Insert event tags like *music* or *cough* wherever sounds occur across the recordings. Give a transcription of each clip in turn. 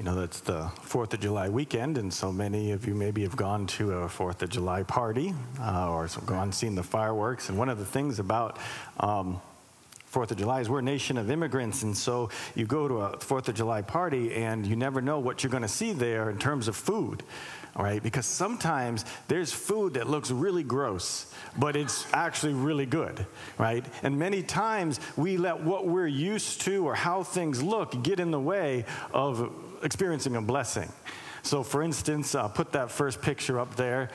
you know, that's the Fourth of July weekend, and so many of you maybe have gone to a Fourth of July party uh, or gone and seen the fireworks. And one of the things about um, Fourth of July is we're a nation of immigrants, and so you go to a Fourth of July party and you never know what you're going to see there in terms of food, all right? Because sometimes there's food that looks really gross, but it's actually really good, right? And many times we let what we're used to or how things look get in the way of experiencing a blessing. So, for instance, uh, put that first picture up there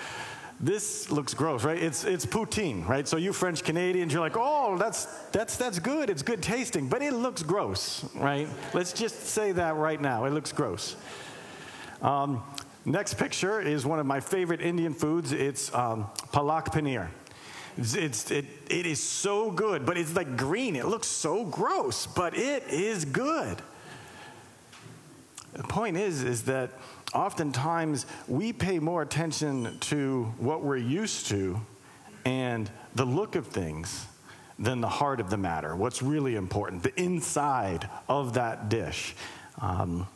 this looks gross, right? It's, it's poutine, right? So you French Canadians, you're like, oh, that's, that's, that's good. It's good tasting, but it looks gross, right? Let's just say that right now. It looks gross. Um, next picture is one of my favorite Indian foods. It's um, palak paneer. It's, it's, it, it is so good, but it's like green. It looks so gross, but it is good. The point is, is that oftentimes we pay more attention to what we're used to and the look of things than the heart of the matter, what's really important, the inside of that dish. Um,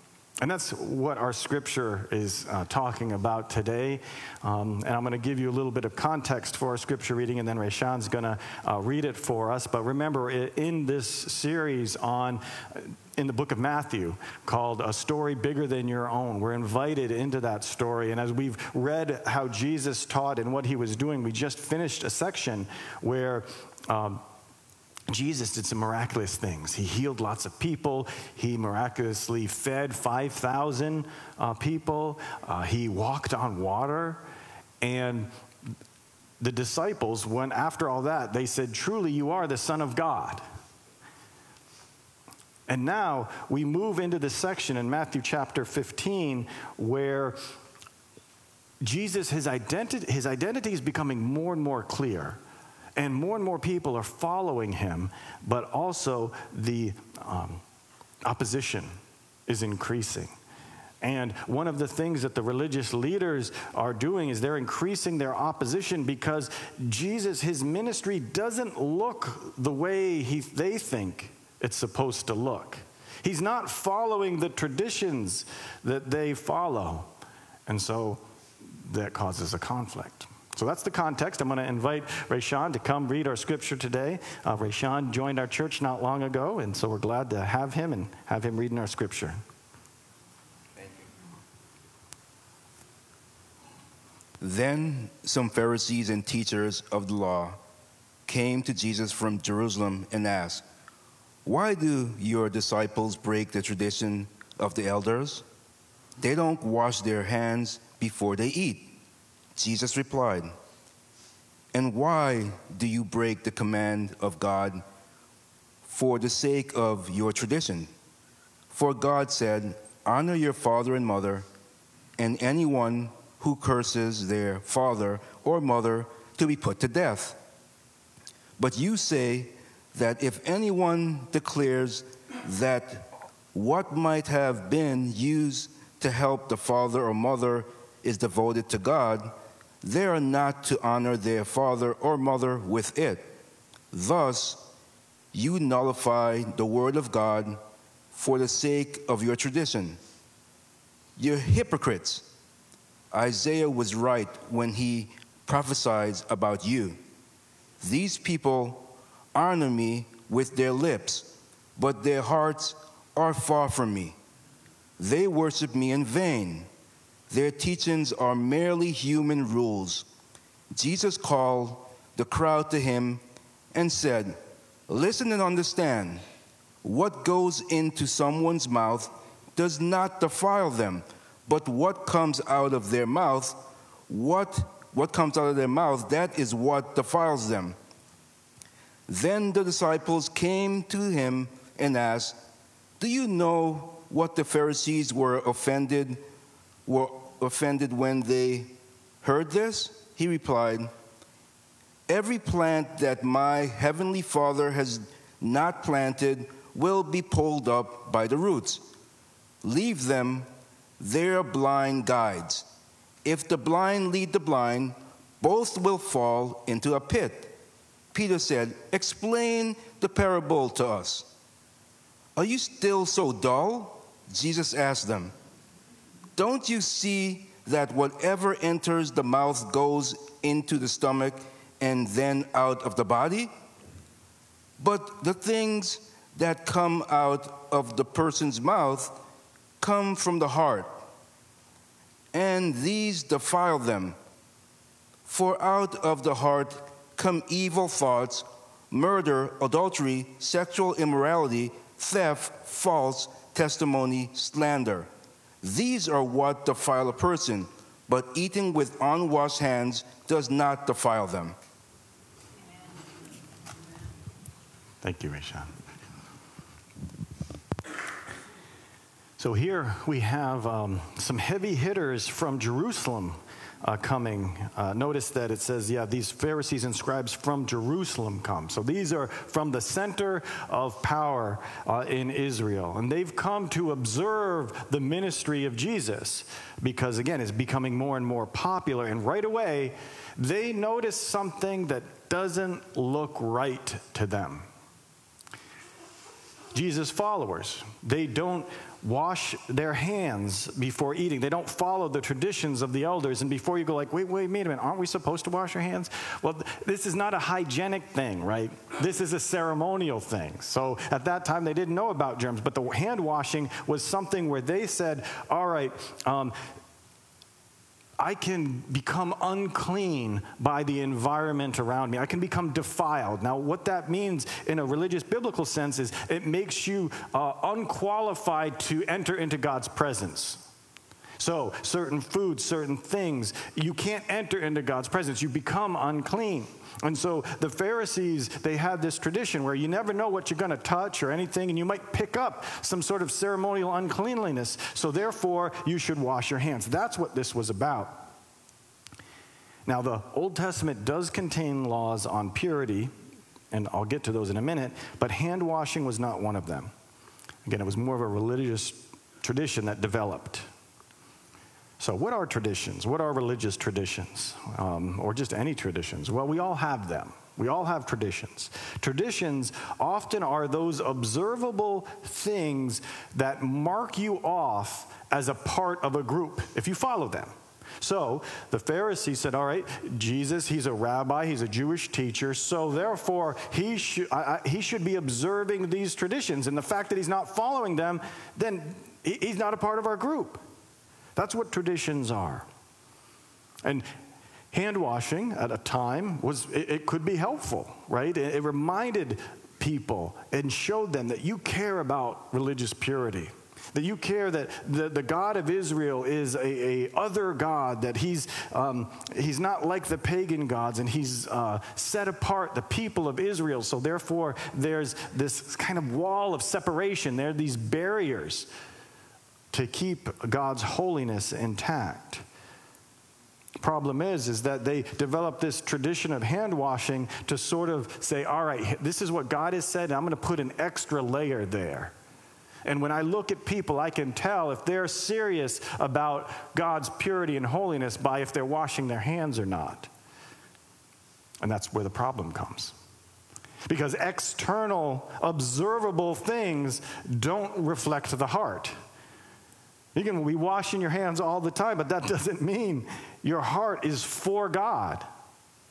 and that's what our scripture is uh, talking about today. Um, and I'm going to give you a little bit of context for our scripture reading, and then Rayshawn's going to uh, read it for us. But remember, in this series on in the book of Matthew called A Story Bigger Than Your Own. We're invited into that story. And as we've read how Jesus taught and what he was doing, we just finished a section where. Um, Jesus did some miraculous things. He healed lots of people. He miraculously fed 5,000 uh, people. Uh, he walked on water. And the disciples, when after all that, they said, Truly, you are the Son of God. And now we move into the section in Matthew chapter 15 where Jesus, his identity, his identity is becoming more and more clear. And more and more people are following him, but also the um, opposition is increasing. And one of the things that the religious leaders are doing is they're increasing their opposition because Jesus, his ministry doesn't look the way he, they think it's supposed to look. He's not following the traditions that they follow. And so that causes a conflict. So that's the context. I'm going to invite Rayshawn to come read our scripture today. Uh, Rayshawn joined our church not long ago, and so we're glad to have him and have him reading our scripture. Thank you. Then some Pharisees and teachers of the law came to Jesus from Jerusalem and asked, why do your disciples break the tradition of the elders? They don't wash their hands before they eat. Jesus replied, And why do you break the command of God for the sake of your tradition? For God said, Honor your father and mother, and anyone who curses their father or mother to be put to death. But you say, that if anyone declares that what might have been used to help the father or mother is devoted to God, they are not to honor their father or mother with it. Thus, you nullify the word of God for the sake of your tradition. You're hypocrites. Isaiah was right when he prophesied about you. These people honor me with their lips, but their hearts are far from me. They worship me in vain. Their teachings are merely human rules. Jesus called the crowd to him and said, Listen and understand. What goes into someone's mouth does not defile them, but what comes out of their mouth, what, what comes out of their mouth, that is what defiles them. Then the disciples came to him and asked, Do you know what the Pharisees were offended were offended when they heard this? He replied, Every plant that my heavenly Father has not planted will be pulled up by the roots. Leave them, they are blind guides. If the blind lead the blind, both will fall into a pit. Peter said, Explain the parable to us. Are you still so dull? Jesus asked them, Don't you see that whatever enters the mouth goes into the stomach and then out of the body? But the things that come out of the person's mouth come from the heart, and these defile them. For out of the heart come evil thoughts, murder, adultery, sexual immorality, theft, false testimony, slander. These are what defile a person, but eating with unwashed hands does not defile them. Thank you, Rishan. So here we have um, some heavy hitters from Jerusalem uh, coming. Uh, notice that it says, yeah, these Pharisees and scribes from Jerusalem come. So these are from the center of power uh, in Israel. And they've come to observe the ministry of Jesus because, again, it's becoming more and more popular. And right away, they notice something that doesn't look right to them. Jesus' followers, they don't wash their hands before eating. They don't follow the traditions of the elders. And before you go like, wait, wait, wait a minute, aren't we supposed to wash our hands? Well, this is not a hygienic thing, right? This is a ceremonial thing. So at that time, they didn't know about germs. But the hand washing was something where they said, all right, um, I can become unclean by the environment around me. I can become defiled. Now, what that means in a religious biblical sense is it makes you uh, unqualified to enter into God's presence. So, certain foods, certain things, you can't enter into God's presence. You become unclean. And so the Pharisees, they had this tradition where you never know what you're going to touch or anything, and you might pick up some sort of ceremonial uncleanliness. So therefore, you should wash your hands. That's what this was about. Now, the Old Testament does contain laws on purity, and I'll get to those in a minute, but hand washing was not one of them. Again, it was more of a religious tradition that developed. So, what are traditions? What are religious traditions? Um, or just any traditions? Well, we all have them. We all have traditions. Traditions often are those observable things that mark you off as a part of a group if you follow them. So the Pharisees said, All right, Jesus, he's a rabbi, he's a Jewish teacher, so therefore he, sh- I, I, he should be observing these traditions. And the fact that he's not following them, then he, he's not a part of our group. That's what traditions are. And hand washing at a time was it, it could be helpful, right? It, it reminded people and showed them that you care about religious purity that you care that the, the God of Israel is a, a other God, that he's, um, he's not like the pagan gods, and he's uh, set apart the people of Israel. So therefore, there's this kind of wall of separation. There are these barriers to keep God's holiness intact. Problem is, is that they develop this tradition of hand washing to sort of say, all right, this is what God has said, and I'm going to put an extra layer there. And when I look at people, I can tell if they're serious about God's purity and holiness by if they're washing their hands or not. And that's where the problem comes. Because external, observable things don't reflect the heart. You can be washing your hands all the time, but that *laughs* doesn't mean your heart is for God.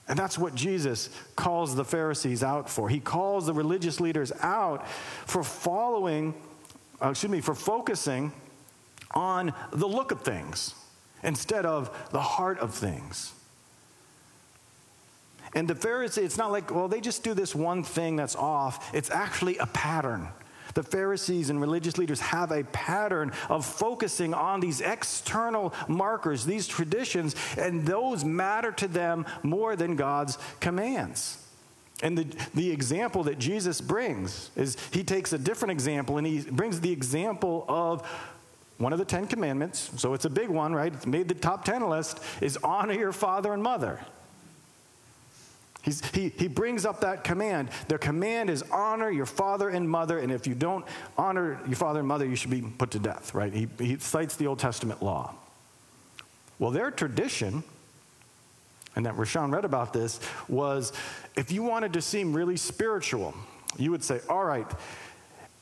And that's what Jesus calls the Pharisees out for. He calls the religious leaders out for following, uh, excuse me, for focusing on the look of things instead of the heart of things. And the Pharisees, it's not like, well, they just do this one thing that's off. It's actually a pattern. The Pharisees and religious leaders have a pattern of focusing on these external markers, these traditions, and those matter to them more than God's commands. And the, the example that Jesus brings is he takes a different example and he brings the example of one of the Ten Commandments. So it's a big one, right? It's made the top 10 list is honor your father and mother. He's, he, he brings up that command. Their command is honor your father and mother, and if you don't honor your father and mother, you should be put to death, right? He, he cites the Old Testament law. Well, their tradition, and that Rashawn read about this, was if you wanted to seem really spiritual, you would say, all right,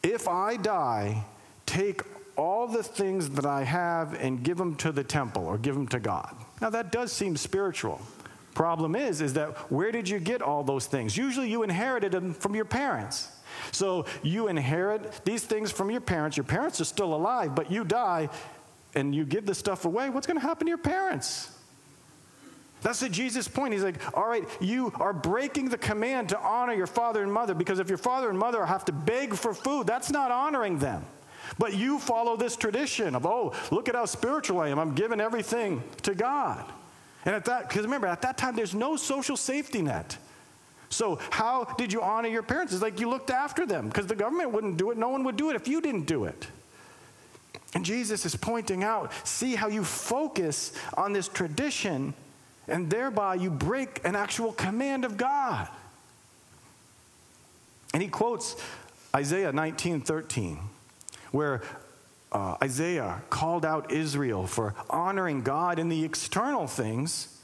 if I die, take all the things that I have and give them to the temple or give them to God. Now, that does seem spiritual. Problem is, is that where did you get all those things? Usually you inherited them from your parents. So you inherit these things from your parents. Your parents are still alive, but you die and you give the stuff away. What's going to happen to your parents? That's the Jesus' point. He's like, all right, you are breaking the command to honor your father and mother because if your father and mother have to beg for food, that's not honoring them. But you follow this tradition of, oh, look at how spiritual I am. I'm giving everything to God. And at that, because remember, at that time, there's no social safety net. So, how did you honor your parents? It's like you looked after them because the government wouldn't do it. No one would do it if you didn't do it. And Jesus is pointing out see how you focus on this tradition and thereby you break an actual command of God. And he quotes Isaiah 19:13 where uh, Isaiah called out Israel for honoring God in the external things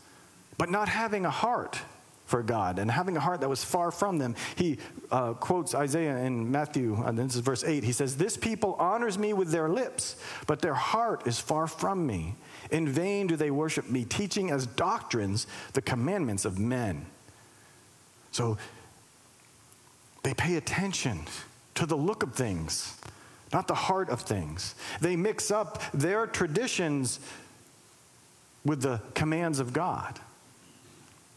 but not having a heart for God and having a heart that was far from them. He uh, quotes Isaiah in Matthew, and this is verse 8. He says, This people honors me with their lips, but their heart is far from me. In vain do they worship me, teaching as doctrines the commandments of men. So they pay attention to the look of things, not the heart of things. They mix up their traditions with the commands of God.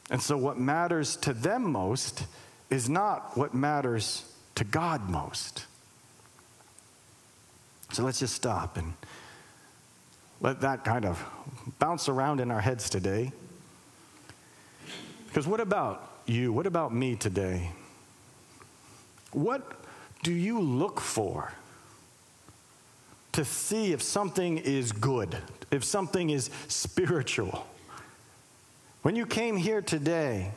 And so, what matters to them most is not what matters to God most. So, let's just stop and let that kind of bounce around in our heads today. Because what about you? What about me today? What do you look for to see if something is good, if something is spiritual? When you came here today,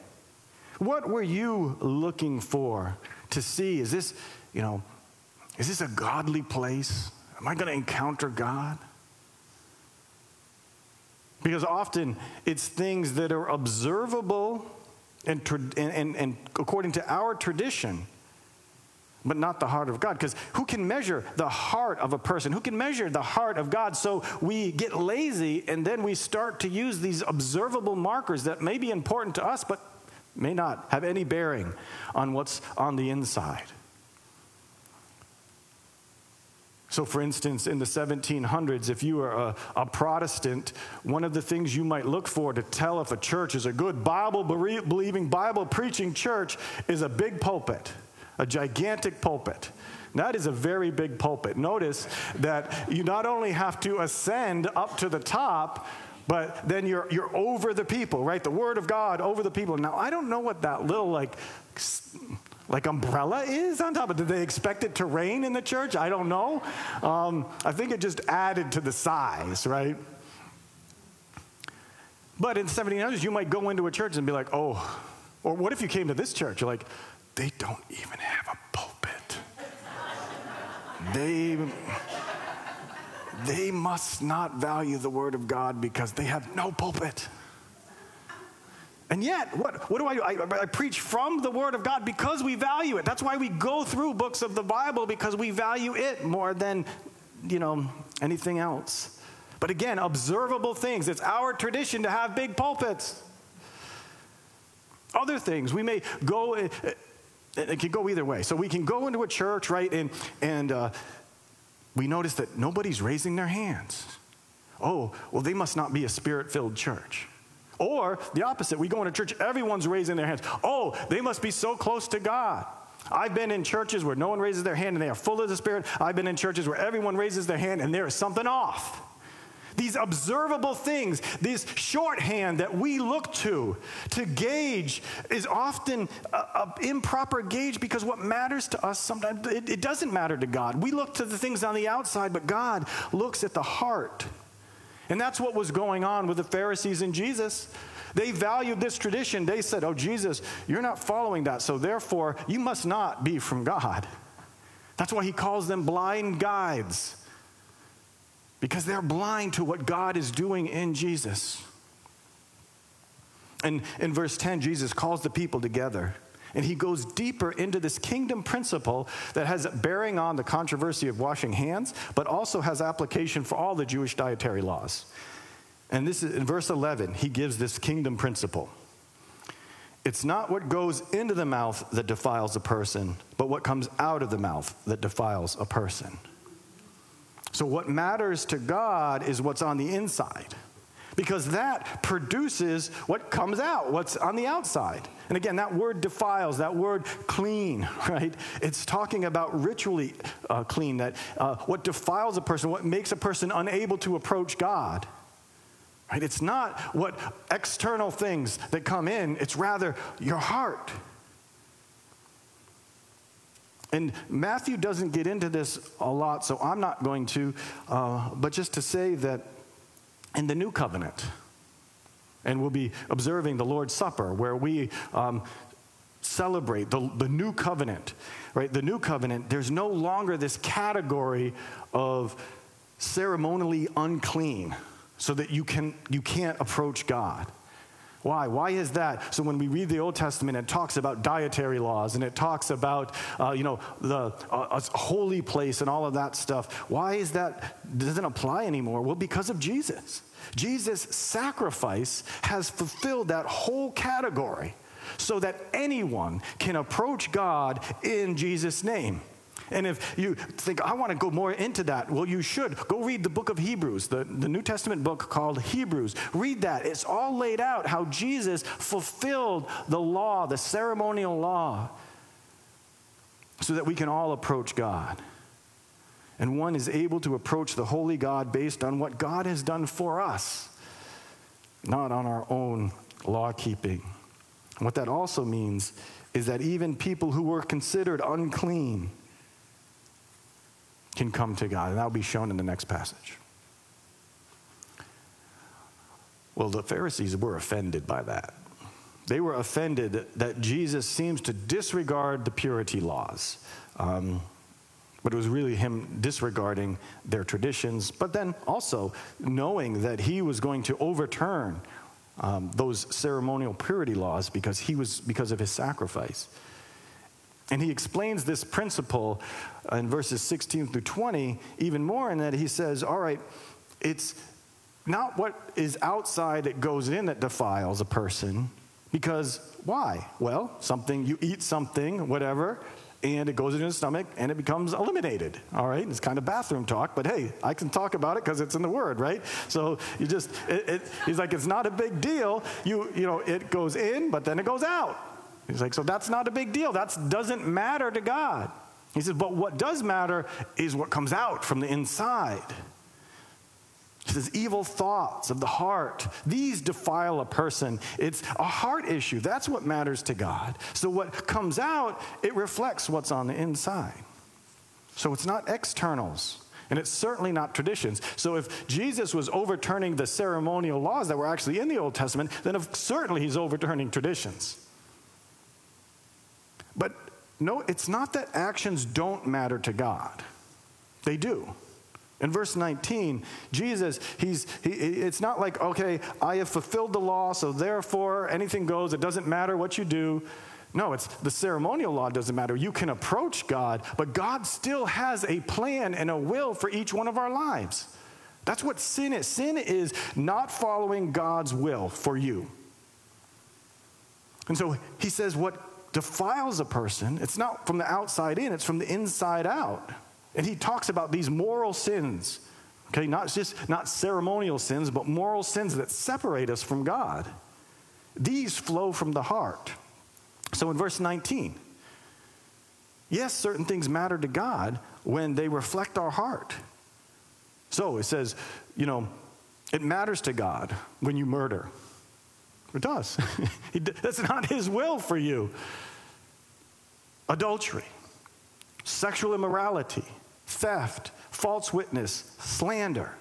what were you looking for to see? Is this, you know, is this a godly place? Am I going to encounter God? Because often it's things that are observable and, and, and, according to our tradition, but not the heart of God. Because who can measure the heart of a person? Who can measure the heart of God? So we get lazy and then we start to use these observable markers that may be important to us, but may not have any bearing on what's on the inside. So, for instance, in the 1700s, if you were a, a, Protestant, one of the things you might look for to tell if a church is a good Bible believing, Bible preaching church is a big pulpit, a gigantic pulpit. That is a very big pulpit. Notice that you not only have to ascend up to the top, but then you're, you're over the people, right? The Word of God over the people. Now, I don't know what that little, like, like umbrella is on top of Did they expect it to rain in the church? I don't know. Um, I think it just added to the size, right? But in 1700s, you might go into a church and be like, oh, or what if you came to this church? You're like, they don't even have a pulpit. they, they must not value the word of God because they have no pulpit. And yet, what, what do I do? I, I, preach from the Word of God because we value it. That's why we go through books of the Bible because we value it more than, you know, anything else. But again, observable things. It's our tradition to have big pulpits. Other things, we may go, eh, eh, it can go either way. So we can go into a church, right, and, and uh, we notice that nobody's raising their hands. Oh, well, they must not be a spirit filled church. Or the opposite, we go into church, everyone's raising their hands. Oh, they must be so close to God. I've been in churches where no one raises their hand and they are full of the Spirit. I've been in churches where everyone raises their hand and there is something off. These observable things, this shorthand that we look to to gauge is often an improper gauge because what matters to us sometimes, it, it doesn't matter to God. We look to the things on the outside, but God looks at the heart. And that's what was going on with the Pharisees and Jesus. They valued this tradition. They said, Oh, Jesus, you're not following that, so therefore you must not be from God. That's why he calls them blind guides, because they're blind to what God is doing in Jesus. And in verse 10, Jesus calls the people together And he goes deeper into this kingdom principle that has bearing on the controversy of washing hands, but also has application for all the Jewish dietary laws. And this is in verse 11, he gives this kingdom principle. It's not what goes into the mouth that defiles a person, but what comes out of the mouth that defiles a person. So, what matters to God is what's on the inside because that produces what comes out, what's on the outside. And again, that word defiles, that word clean, *laughs* right? It's talking about ritually uh, clean, that uh, what defiles a person, what makes a person unable to approach God. Right? It's not what external things that come in, it's rather your heart. And Matthew doesn't get into this a lot, so I'm not going to, uh, but just to say that in the new covenant. And we'll be observing the Lord's Supper, where we um, celebrate the, the new covenant, right? The new covenant, there's no longer this category of ceremonially unclean so that you, can, you can't approach God. Why? Why is that? So when we read the Old Testament, it talks about dietary laws and it talks about, uh, you know, the uh, holy place and all of that stuff. Why is that doesn't apply anymore? Well, because of Jesus. Jesus' sacrifice has fulfilled that whole category so that anyone can approach God in Jesus' name. And if you think, I want to go more into that, well, you should. Go read the book of Hebrews, the, the New Testament book called Hebrews. Read that. It's all laid out how Jesus fulfilled the law, the ceremonial law, so that we can all approach God. And one is able to approach the holy God based on what God has done for us, not on our own law keeping. What that also means is that even people who were considered unclean, can come to God. And that'll be shown in the next passage. Well, the Pharisees were offended by that. They were offended that Jesus seems to disregard the purity laws. Um, but it was really him disregarding their traditions, but then also knowing that he was going to overturn um, those ceremonial purity laws because he was because of his sacrifice. And he explains this principle in verses 16 through 20 even more in that he says, All right, it's not what is outside that goes in that defiles a person. Because why? Well, something, you eat something, whatever, and it goes into the stomach and it becomes eliminated. All right, it's kind of bathroom talk, but hey, I can talk about it because it's in the Word, right? So you just, it, it, he's like, it's not a big deal. You, you know, it goes in, but then it goes out. He's like, so that's not a big deal. That doesn't matter to God. He says, but what does matter is what comes out from the inside. He says, evil thoughts of the heart, these defile a person. It's a heart issue. That's what matters to God. So what comes out, it reflects what's on the inside. So it's not externals. And it's certainly not traditions. So if Jesus was overturning the ceremonial laws that were actually in the Old Testament, then certainly he's overturning traditions. But no, it's not that actions don't matter to God. They do. In verse 19, Jesus, he's, he, it's not like, okay, I have fulfilled the law, so therefore anything goes. It doesn't matter what you do. No, it's the ceremonial law doesn't matter. You can approach God, but God still has a plan and a will for each one of our lives. That's what sin is. Sin is not following God's will for you. And so he says, what defiles a person, it's not from the outside in, it's from the inside out. And he talks about these moral sins, okay, not just not ceremonial sins, but moral sins that separate us from God. These flow from the heart. So in verse 19, yes, certain things matter to God when they reflect our heart. So it says, you know, it matters to God when you murder. It does. *laughs* That's not his will for you. Adultery, sexual immorality, theft, false witness, slander.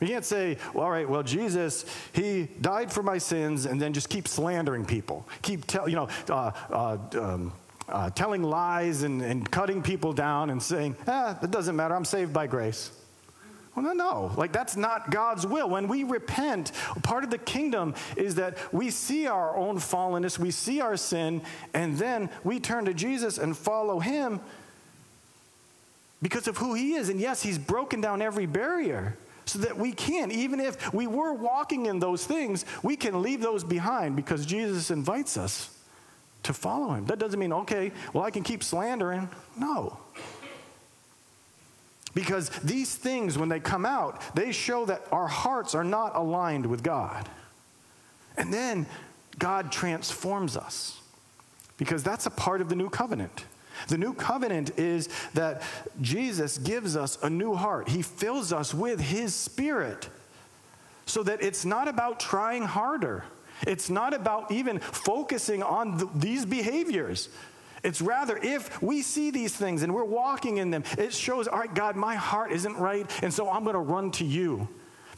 You can't say, well, all right, well, Jesus, he died for my sins, and then just keep slandering people. Keep tell, you know, uh, uh, um, uh, telling lies and, and cutting people down and saying, ah, it doesn't matter, I'm saved by grace. Well, no, no. Like, that's not God's will. When we repent, part of the kingdom is that we see our own fallenness, we see our sin, and then we turn to Jesus and follow Him because of who He is. And yes, He's broken down every barrier so that we can, even if we were walking in those things, we can leave those behind because Jesus invites us to follow Him. That doesn't mean, okay, well, I can keep slandering. No. Because these things, when they come out, they show that our hearts are not aligned with God. And then God transforms us. Because that's a part of the new covenant. The new covenant is that Jesus gives us a new heart. He fills us with His Spirit so that it's not about trying harder. It's not about even focusing on th- these behaviors. It's rather if we see these things and we're walking in them, it shows, all right, God, my heart isn't right, and so I'm going to run to you.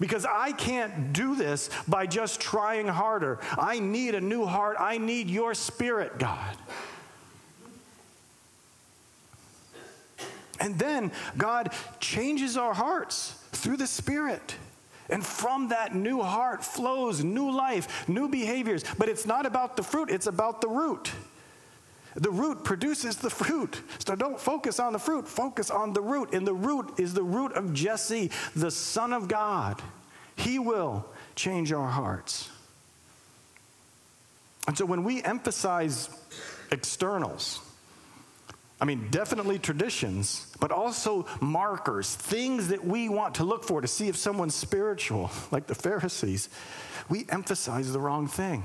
Because I can't do this by just trying harder. I need a new heart. I need your spirit, God. And then God changes our hearts through the Spirit. And from that new heart flows new life, new behaviors. But it's not about the fruit, it's about the root. The root produces the fruit. So don't focus on the fruit, focus on the root. And the root is the root of Jesse, the Son of God. He will change our hearts. And so when we emphasize externals, I mean, definitely traditions, but also markers, things that we want to look for to see if someone's spiritual, *laughs* like the Pharisees, we emphasize the wrong thing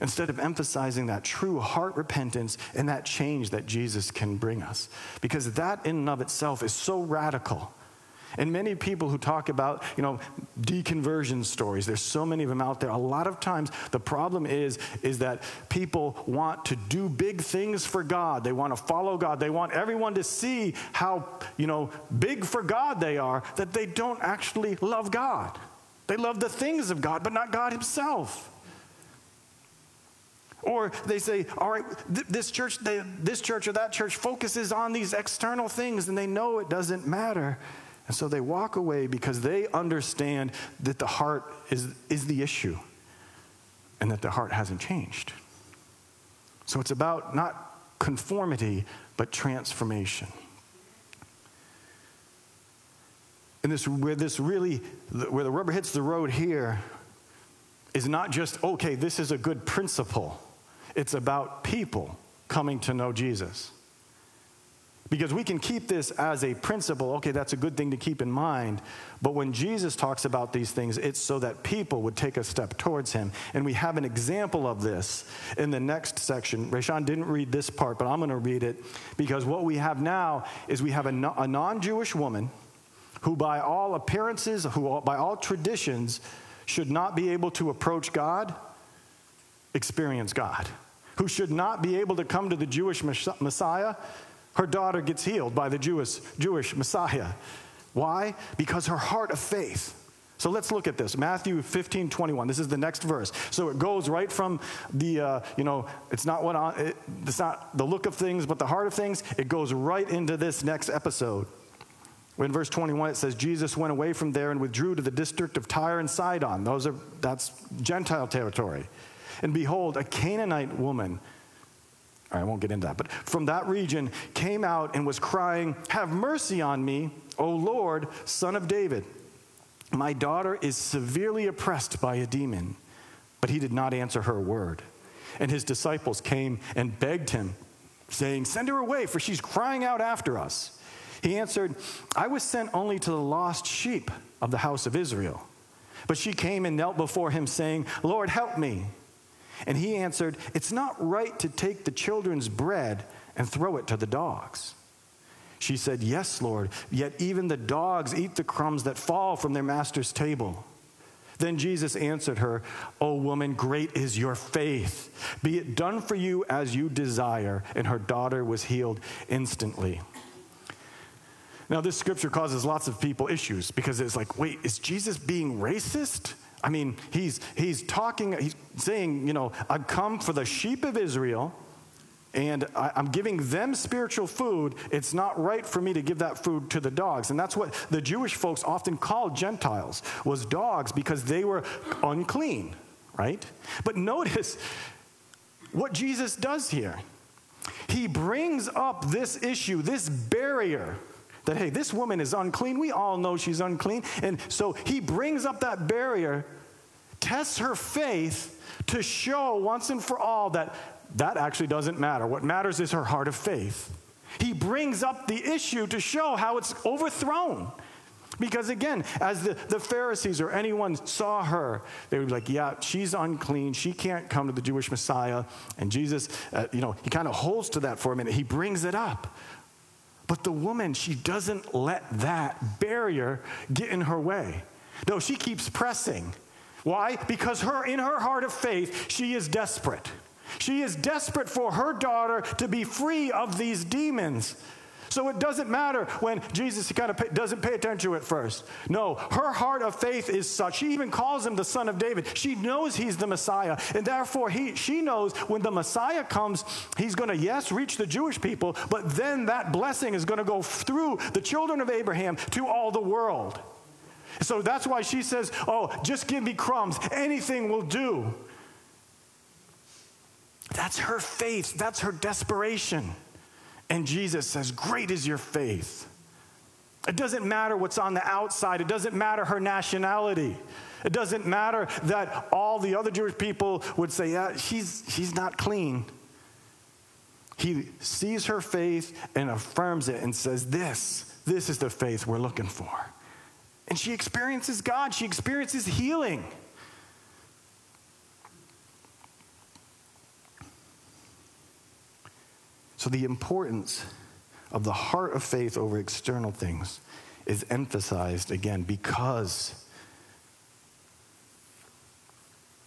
instead of emphasizing that true heart repentance and that change that Jesus can bring us. Because that in and of itself is so radical. And many people who talk about, you know, deconversion stories, there's so many of them out there. A lot of times the problem is is that people want to do big things for God. They want to follow God. They want everyone to see how, you know, big for God they are that they don't actually love God. They love the things of God, but not God himself. Or they say, all right, th- this church, they, this church or that church focuses on these external things and they know it doesn't matter. And so they walk away because they understand that the heart is, is the issue and that the heart hasn't changed. So it's about not conformity, but transformation. And this, where this really, where the rubber hits the road here, is not just, okay, this is a good principle. It's about people coming to know Jesus. Because we can keep this as a principle, okay, that's a good thing to keep in mind. But when Jesus talks about these things, it's so that people would take a step towards him. And we have an example of this in the next section. Rashawn didn't read this part, but I'm going to read it because what we have now is we have a, non Jewish woman who, by all appearances, who, by all traditions, should not be able to approach God, experience God, who should not be able to come to the Jewish Messiah her daughter gets healed by the Jewish, Jewish Messiah. Why? Because her heart of faith. So let's look at this. Matthew 15, 21. This is the next verse. So it goes right from the, uh, you know, it's not what it, it's not the look of things, but the heart of things. It goes right into this next episode. In verse 21, it says, Jesus went away from there and withdrew to the district of Tyre and Sidon. Those are, that's Gentile territory. And behold, a Canaanite woman I won't get into that. But from that region came out and was crying, Have mercy on me, O Lord, son of David. My daughter is severely oppressed by a demon. But he did not answer her word. And his disciples came and begged him, saying, Send her away, for she's crying out after us. He answered, I was sent only to the lost sheep of the house of Israel. But she came and knelt before him, saying, Lord, help me. And he answered, It's not right to take the children's bread and throw it to the dogs. She said, Yes, Lord, yet even the dogs eat the crumbs that fall from their master's table. Then Jesus answered her, O woman, great is your faith. Be it done for you as you desire. And her daughter was healed instantly. Now, this scripture causes lots of people issues because it's like, wait, is Jesus being racist? I mean, he's, he's talking, he's saying, you know, I've come for the sheep of Israel, and I, am giving them spiritual food, it's not right for me to give that food to the dogs. And that's what the Jewish folks often called Gentiles, was dogs because they were unclean, right? But notice what Jesus does here. He brings up this issue, this barrier that, hey, this woman is unclean. We all know she's unclean. And so he brings up that barrier, tests her faith to show once and for all that that actually doesn't matter. What matters is her heart of faith. He brings up the issue to show how it's overthrown. Because again, as the, the Pharisees or anyone saw her, they would be like, yeah, she's unclean. She can't come to the Jewish Messiah. And Jesus, uh, you know, he kind of holds to that for a minute. He brings it up. But the woman, she doesn't let that barrier get in her way. No, she keeps pressing. Why? Because her in her heart of faith, she is desperate. She is desperate for her daughter to be free of these demons. So it doesn't matter when Jesus kind of pay, doesn't pay attention to it first. No, her heart of faith is such. She even calls him the son of David. She knows he's the Messiah. And therefore, he, she knows when the Messiah comes, he's going to, yes, reach the Jewish people, but then that blessing is going to go through the children of Abraham to all the world. So that's why she says, Oh, just give me crumbs. Anything will do. That's her faith, that's her desperation. And Jesus says, Great is your faith. It doesn't matter what's on the outside, it doesn't matter her nationality. It doesn't matter that all the other Jewish people would say, Yeah, she's, she's not clean. He sees her faith and affirms it and says, This, this is the faith we're looking for. And she experiences God, she experiences healing. So, the importance of the heart of faith over external things is emphasized again because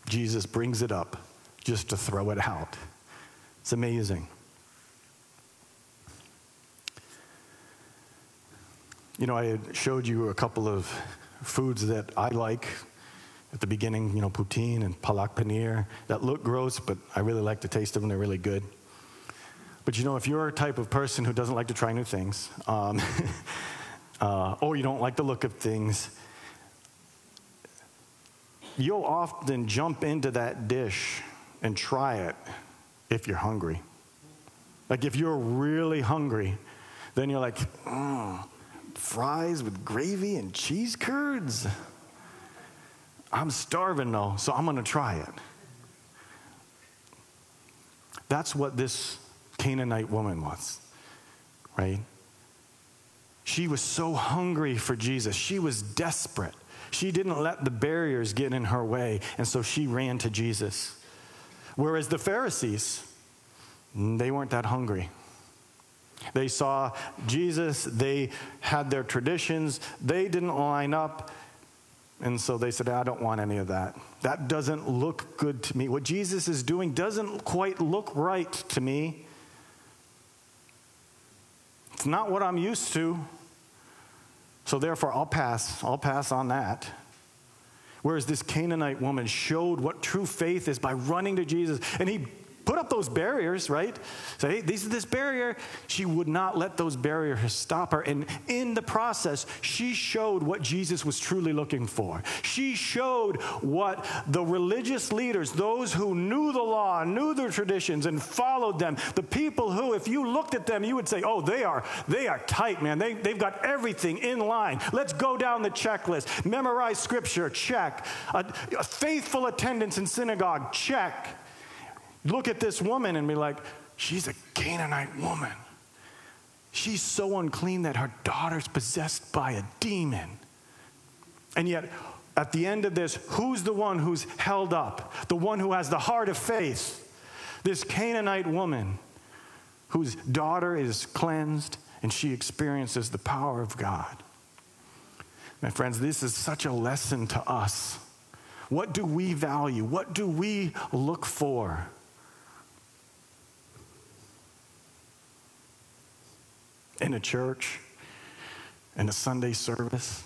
Jesus brings it up just to throw it out. It's amazing. You know, I showed you a couple of foods that I like at the beginning, you know, poutine and palak paneer that look gross, but I really like the taste of them. They're really good. But you know, if you're a type of person who doesn't like to try new things, um, *laughs* uh, or you don't like the look of things, you'll often jump into that dish and try it if you're hungry. Like if you're really hungry, then you're like, mm, fries with gravy and cheese curds. I'm starving though, so I'm gonna try it. That's what this Canaanite woman was, right? She was so hungry for Jesus. She was desperate. She didn't let the barriers get in her way, and so she ran to Jesus. Whereas the Pharisees, they weren't that hungry. They saw Jesus, they had their traditions, they didn't line up, and so they said, I don't want any of that. That doesn't look good to me. What Jesus is doing doesn't quite look right to me. It's not what I'm used to. So therefore, I'll pass. I'll pass on that. Whereas this Canaanite woman showed what true faith is by running to Jesus. And he put up those barriers, right? Say, hey, this is this barrier. She would not let those barriers stop her. And in the process, she showed what Jesus was truly looking for. She showed what the religious leaders, those who knew the law, knew their traditions, and followed them, the people who, if you looked at them, you would say, oh, they are, they are tight, man. They, they've got everything in line. Let's go down the checklist. Memorize scripture, check. A, a faithful attendance in synagogue, check look at this woman and be like, she's a Canaanite woman. She's so unclean that her daughter's possessed by a demon. And yet, at the end of this, who's the one who's held up? The one who has the heart of faith. This Canaanite woman whose daughter is cleansed and she experiences the power of God. My friends, this is such a lesson to us. What do we value? What do we look for? In a church, in a Sunday service.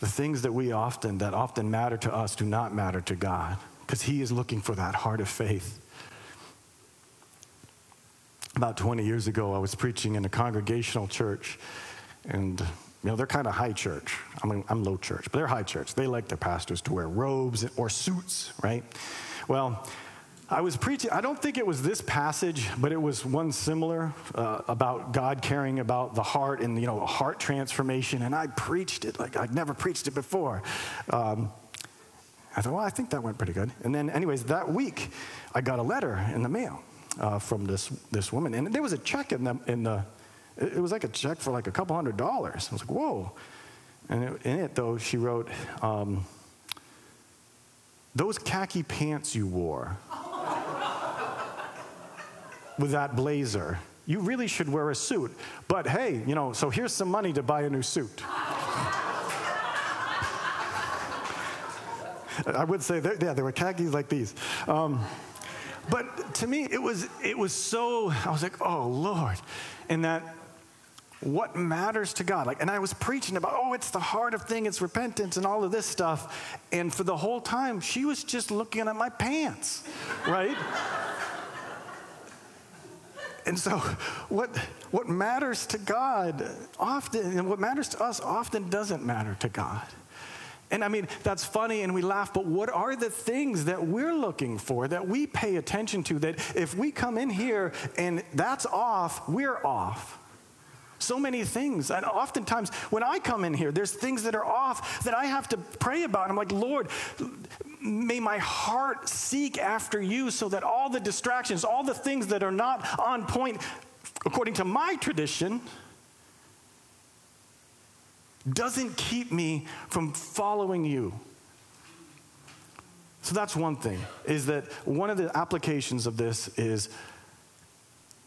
The things that we often, that often matter to us, do not matter to God because He is looking for that heart of faith. about 20 years ago, I was preaching in a congregational church, and you know, they're kind of high church. I mean, I'm low church, but they're high church. They like their pastors to wear robes or suits, right? Well, I was preaching, I don't think it was this passage, but it was one similar uh, about God caring about the heart and, you know, a heart transformation. And I preached it like I'd never preached it before. Um, I thought, well, I think that went pretty good. And then, anyways, that week, I got a letter in the mail uh, from this, this woman. And there was a check in the, in the, it was like a check for like a couple hundred dollars. I was like, whoa. And it, in it, though, she wrote, um, those khaki pants you wore with that blazer, you really should wear a suit. But hey, you know, so here's some money to buy a new suit. *laughs* I would say, yeah, there were khakis like these. Um, but to me, it was, it was so, I was like, oh, Lord. And that what matters to God. Like, and I was preaching about, oh, it's the heart of thing, it's repentance and all of this stuff. And for the whole time, she was just looking at my pants, right? And so, what, what matters to God often, and what matters to us often doesn't matter to God. And I mean, that's funny and we laugh, but what are the things that we're looking for, that we pay attention to, that if we come in here and that's off, we're off? So many things. And oftentimes, when I come in here, there's things that are off that I have to pray about. And I'm like, Lord, may my heart seek after you so that all the distractions, all the things that are not on point according to my tradition, doesn't keep me from following you. So that's one thing, is that one of the applications of this is,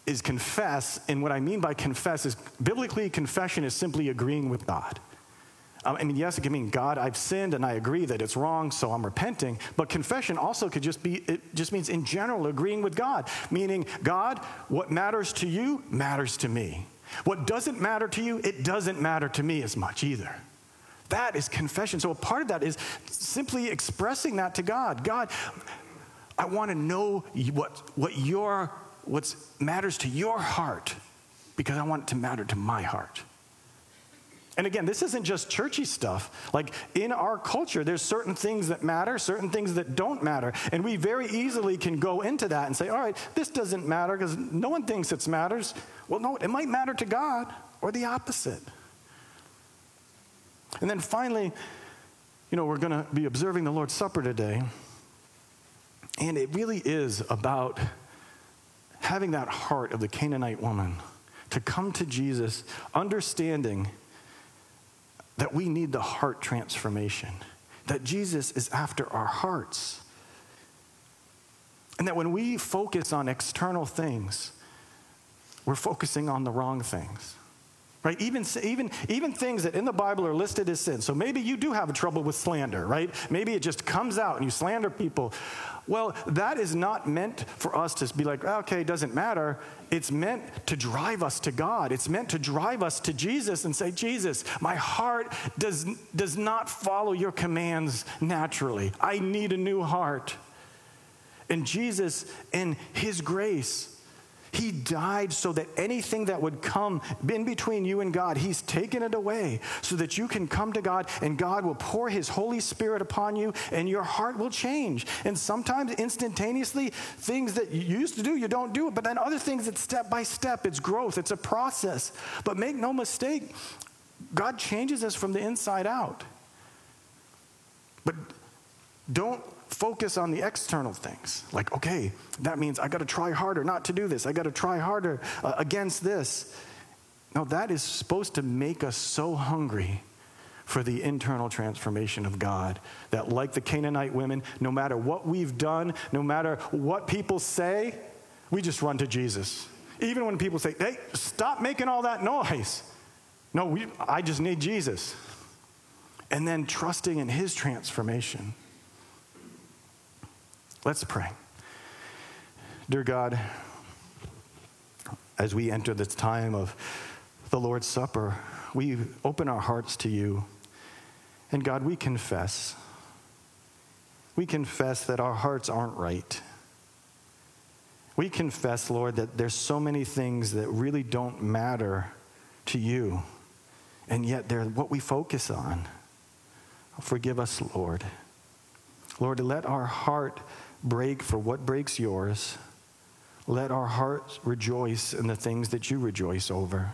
is confess. And what I mean by confess is biblically, confession is simply agreeing with God. I mean, yes, it can mean, God, I've sinned and I agree that it's wrong, so I'm repenting. But confession also could just be, it just means in general agreeing with God, meaning, God, what matters to you matters to me. What doesn't matter to you, it doesn't matter to me as much either. That is confession. So a part of that is simply expressing that to God. God, I want to know what, what your what matters to your heart because I want it to matter to my heart. And again, this isn't just churchy stuff. Like in our culture, there's certain things that matter, certain things that don't matter. And we very easily can go into that and say, all right, this doesn't matter because no one thinks it matters. Well, no, it might matter to God or the opposite. And then finally, you know, we're going to be observing the Lord's Supper today. And it really is about having that heart of the Canaanite woman to come to Jesus, understanding that we need the heart transformation, that Jesus is after our hearts. And that when we focus on external things, we're focusing on the wrong things. Right? Even, even, even things that in the Bible are listed as sin. So maybe you do have trouble with slander, right? Maybe it just comes out and you slander people. Well, that is not meant for us to be like, okay, it doesn't matter. It's meant to drive us to God. It's meant to drive us to Jesus and say, Jesus, my heart does, does not follow your commands naturally. I need a new heart. And Jesus, in his grace, he died so that anything that would come in between you and God, He's taken it away so that you can come to God and God will pour His Holy Spirit upon you and your heart will change. And sometimes instantaneously, things that you used to do, you don't do it. But then other things, it's step by step, it's growth, it's a process. But make no mistake, God changes us from the inside out. But don't focus on the external things. Like, okay, that means I got to try harder not to do this. I got to try harder uh, against this. No, that is supposed to make us so hungry for the internal transformation of God that, like the Canaanite women, no matter what we've done, no matter what people say, we just run to Jesus. Even when people say, hey, stop making all that noise. No, we, I just need Jesus. And then trusting in his transformation. Let's pray. Dear God, as we enter this time of the Lord's Supper, we open our hearts to you. And God, we confess. We confess that our hearts aren't right. We confess, Lord, that there's so many things that really don't matter to you, and yet they're what we focus on. Forgive us, Lord. Lord, let our heart break for what breaks yours. Let our hearts rejoice in the things that you rejoice over.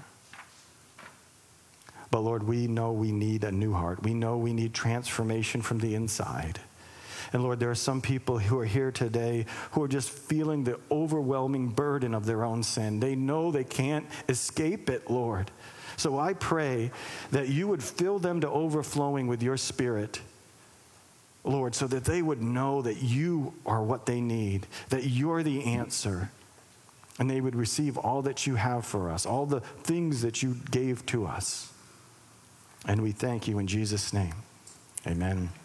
But Lord, we know we need a new heart. We know we need transformation from the inside. And Lord, there are some people who are here today who are just feeling the overwhelming burden of their own sin. They know they can't escape it, Lord. So I pray that you would fill them to overflowing with your spirit. Lord, so that they would know that you are what they need, that you're the answer, and they would receive all that you have for us, all the things that you gave to us. And we thank you in Jesus' name. Amen.